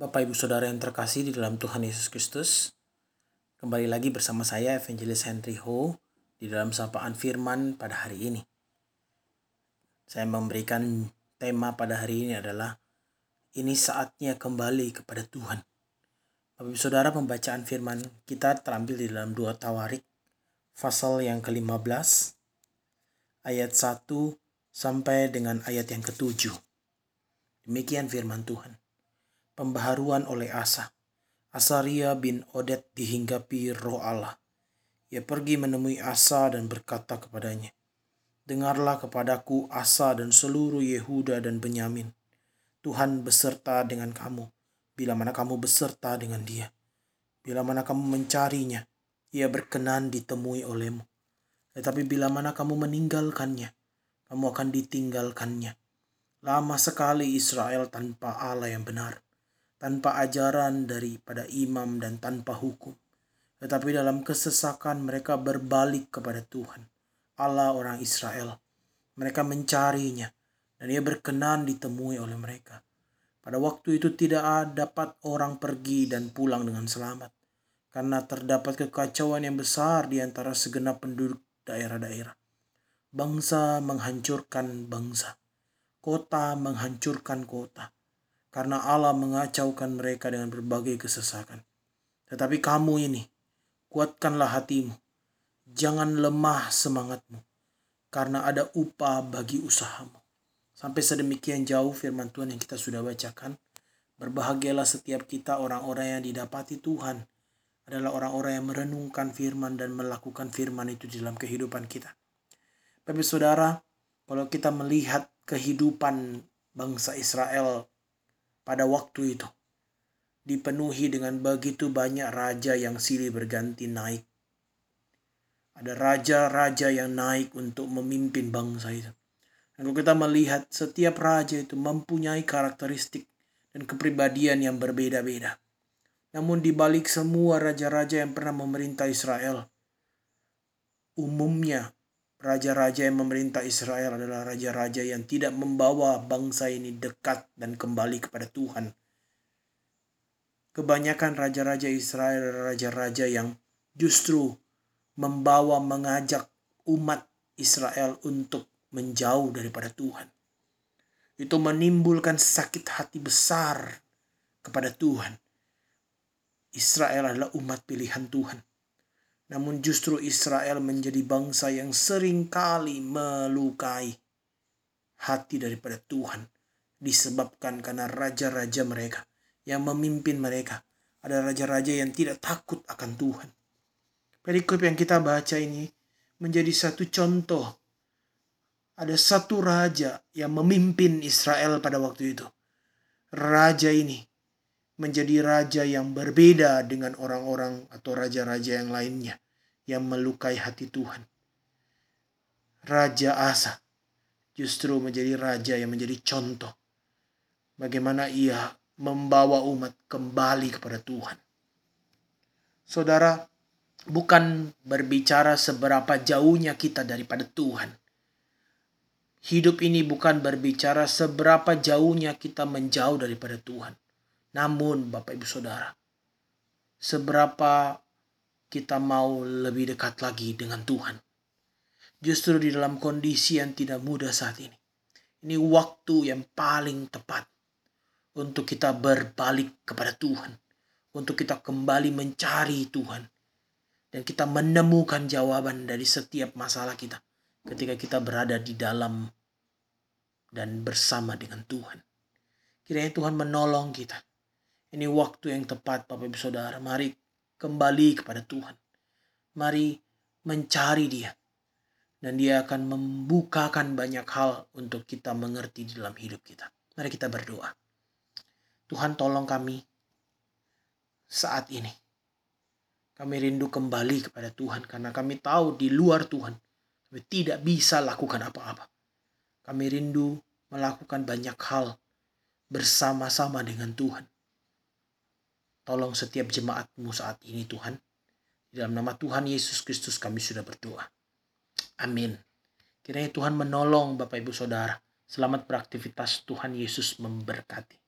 Bapak Ibu Saudara yang terkasih di dalam Tuhan Yesus Kristus, kembali lagi bersama saya Evangelist Henry Ho di dalam sapaan firman pada hari ini. Saya memberikan tema pada hari ini adalah ini saatnya kembali kepada Tuhan. Bapak Ibu Saudara pembacaan firman kita terambil di dalam dua Tawarik pasal yang ke-15 ayat 1 sampai dengan ayat yang ke-7. Demikian firman Tuhan. Pembaharuan oleh Asa. Asaria bin Odet dihinggapi roh Allah. Ia pergi menemui Asa dan berkata kepadanya, Dengarlah kepadaku Asa dan seluruh Yehuda dan Benyamin. Tuhan beserta dengan kamu, bila mana kamu beserta dengan dia. Bila mana kamu mencarinya, ia berkenan ditemui olehmu. Tetapi bila mana kamu meninggalkannya, kamu akan ditinggalkannya. Lama sekali Israel tanpa Allah yang benar tanpa ajaran daripada imam dan tanpa hukum. Tetapi dalam kesesakan mereka berbalik kepada Tuhan, Allah orang Israel. Mereka mencarinya dan ia berkenan ditemui oleh mereka. Pada waktu itu tidak dapat orang pergi dan pulang dengan selamat. Karena terdapat kekacauan yang besar di antara segenap penduduk daerah-daerah. Bangsa menghancurkan bangsa. Kota menghancurkan kota karena Allah mengacaukan mereka dengan berbagai kesesakan. Tetapi kamu ini, kuatkanlah hatimu, jangan lemah semangatmu, karena ada upah bagi usahamu. Sampai sedemikian jauh firman Tuhan yang kita sudah bacakan. Berbahagialah setiap kita orang-orang yang didapati Tuhan adalah orang-orang yang merenungkan firman dan melakukan firman itu di dalam kehidupan kita. Tapi saudara, kalau kita melihat kehidupan bangsa Israel pada waktu itu dipenuhi dengan begitu banyak raja yang silih berganti naik. Ada raja-raja yang naik untuk memimpin bangsa itu. Dan kalau kita melihat setiap raja itu mempunyai karakteristik dan kepribadian yang berbeda-beda. Namun di balik semua raja-raja yang pernah memerintah Israel, umumnya Raja-raja yang memerintah Israel adalah raja-raja yang tidak membawa bangsa ini dekat dan kembali kepada Tuhan. Kebanyakan raja-raja Israel adalah raja-raja yang justru membawa mengajak umat Israel untuk menjauh daripada Tuhan. Itu menimbulkan sakit hati besar kepada Tuhan. Israel adalah umat pilihan Tuhan. Namun justru Israel menjadi bangsa yang sering kali melukai hati daripada Tuhan. Disebabkan karena raja-raja mereka yang memimpin mereka. Ada raja-raja yang tidak takut akan Tuhan. Perikop yang kita baca ini menjadi satu contoh. Ada satu raja yang memimpin Israel pada waktu itu. Raja ini menjadi raja yang berbeda dengan orang-orang atau raja-raja yang lainnya yang melukai hati Tuhan. Raja Asa justru menjadi raja yang menjadi contoh bagaimana ia membawa umat kembali kepada Tuhan. Saudara, bukan berbicara seberapa jauhnya kita daripada Tuhan. Hidup ini bukan berbicara seberapa jauhnya kita menjauh daripada Tuhan namun Bapak Ibu Saudara, seberapa kita mau lebih dekat lagi dengan Tuhan. Justru di dalam kondisi yang tidak mudah saat ini. Ini waktu yang paling tepat untuk kita berbalik kepada Tuhan. Untuk kita kembali mencari Tuhan. Dan kita menemukan jawaban dari setiap masalah kita. Ketika kita berada di dalam dan bersama dengan Tuhan. Kiranya Tuhan menolong kita ini waktu yang tepat Bapak Ibu Saudara. Mari kembali kepada Tuhan. Mari mencari dia. Dan dia akan membukakan banyak hal untuk kita mengerti di dalam hidup kita. Mari kita berdoa. Tuhan tolong kami saat ini. Kami rindu kembali kepada Tuhan karena kami tahu di luar Tuhan kami tidak bisa lakukan apa-apa. Kami rindu melakukan banyak hal bersama-sama dengan Tuhan. Tolong setiap jemaatmu saat ini Tuhan. Di dalam nama Tuhan Yesus Kristus kami sudah berdoa. Amin. Kiranya Tuhan menolong Bapak Ibu Saudara. Selamat beraktivitas Tuhan Yesus memberkati.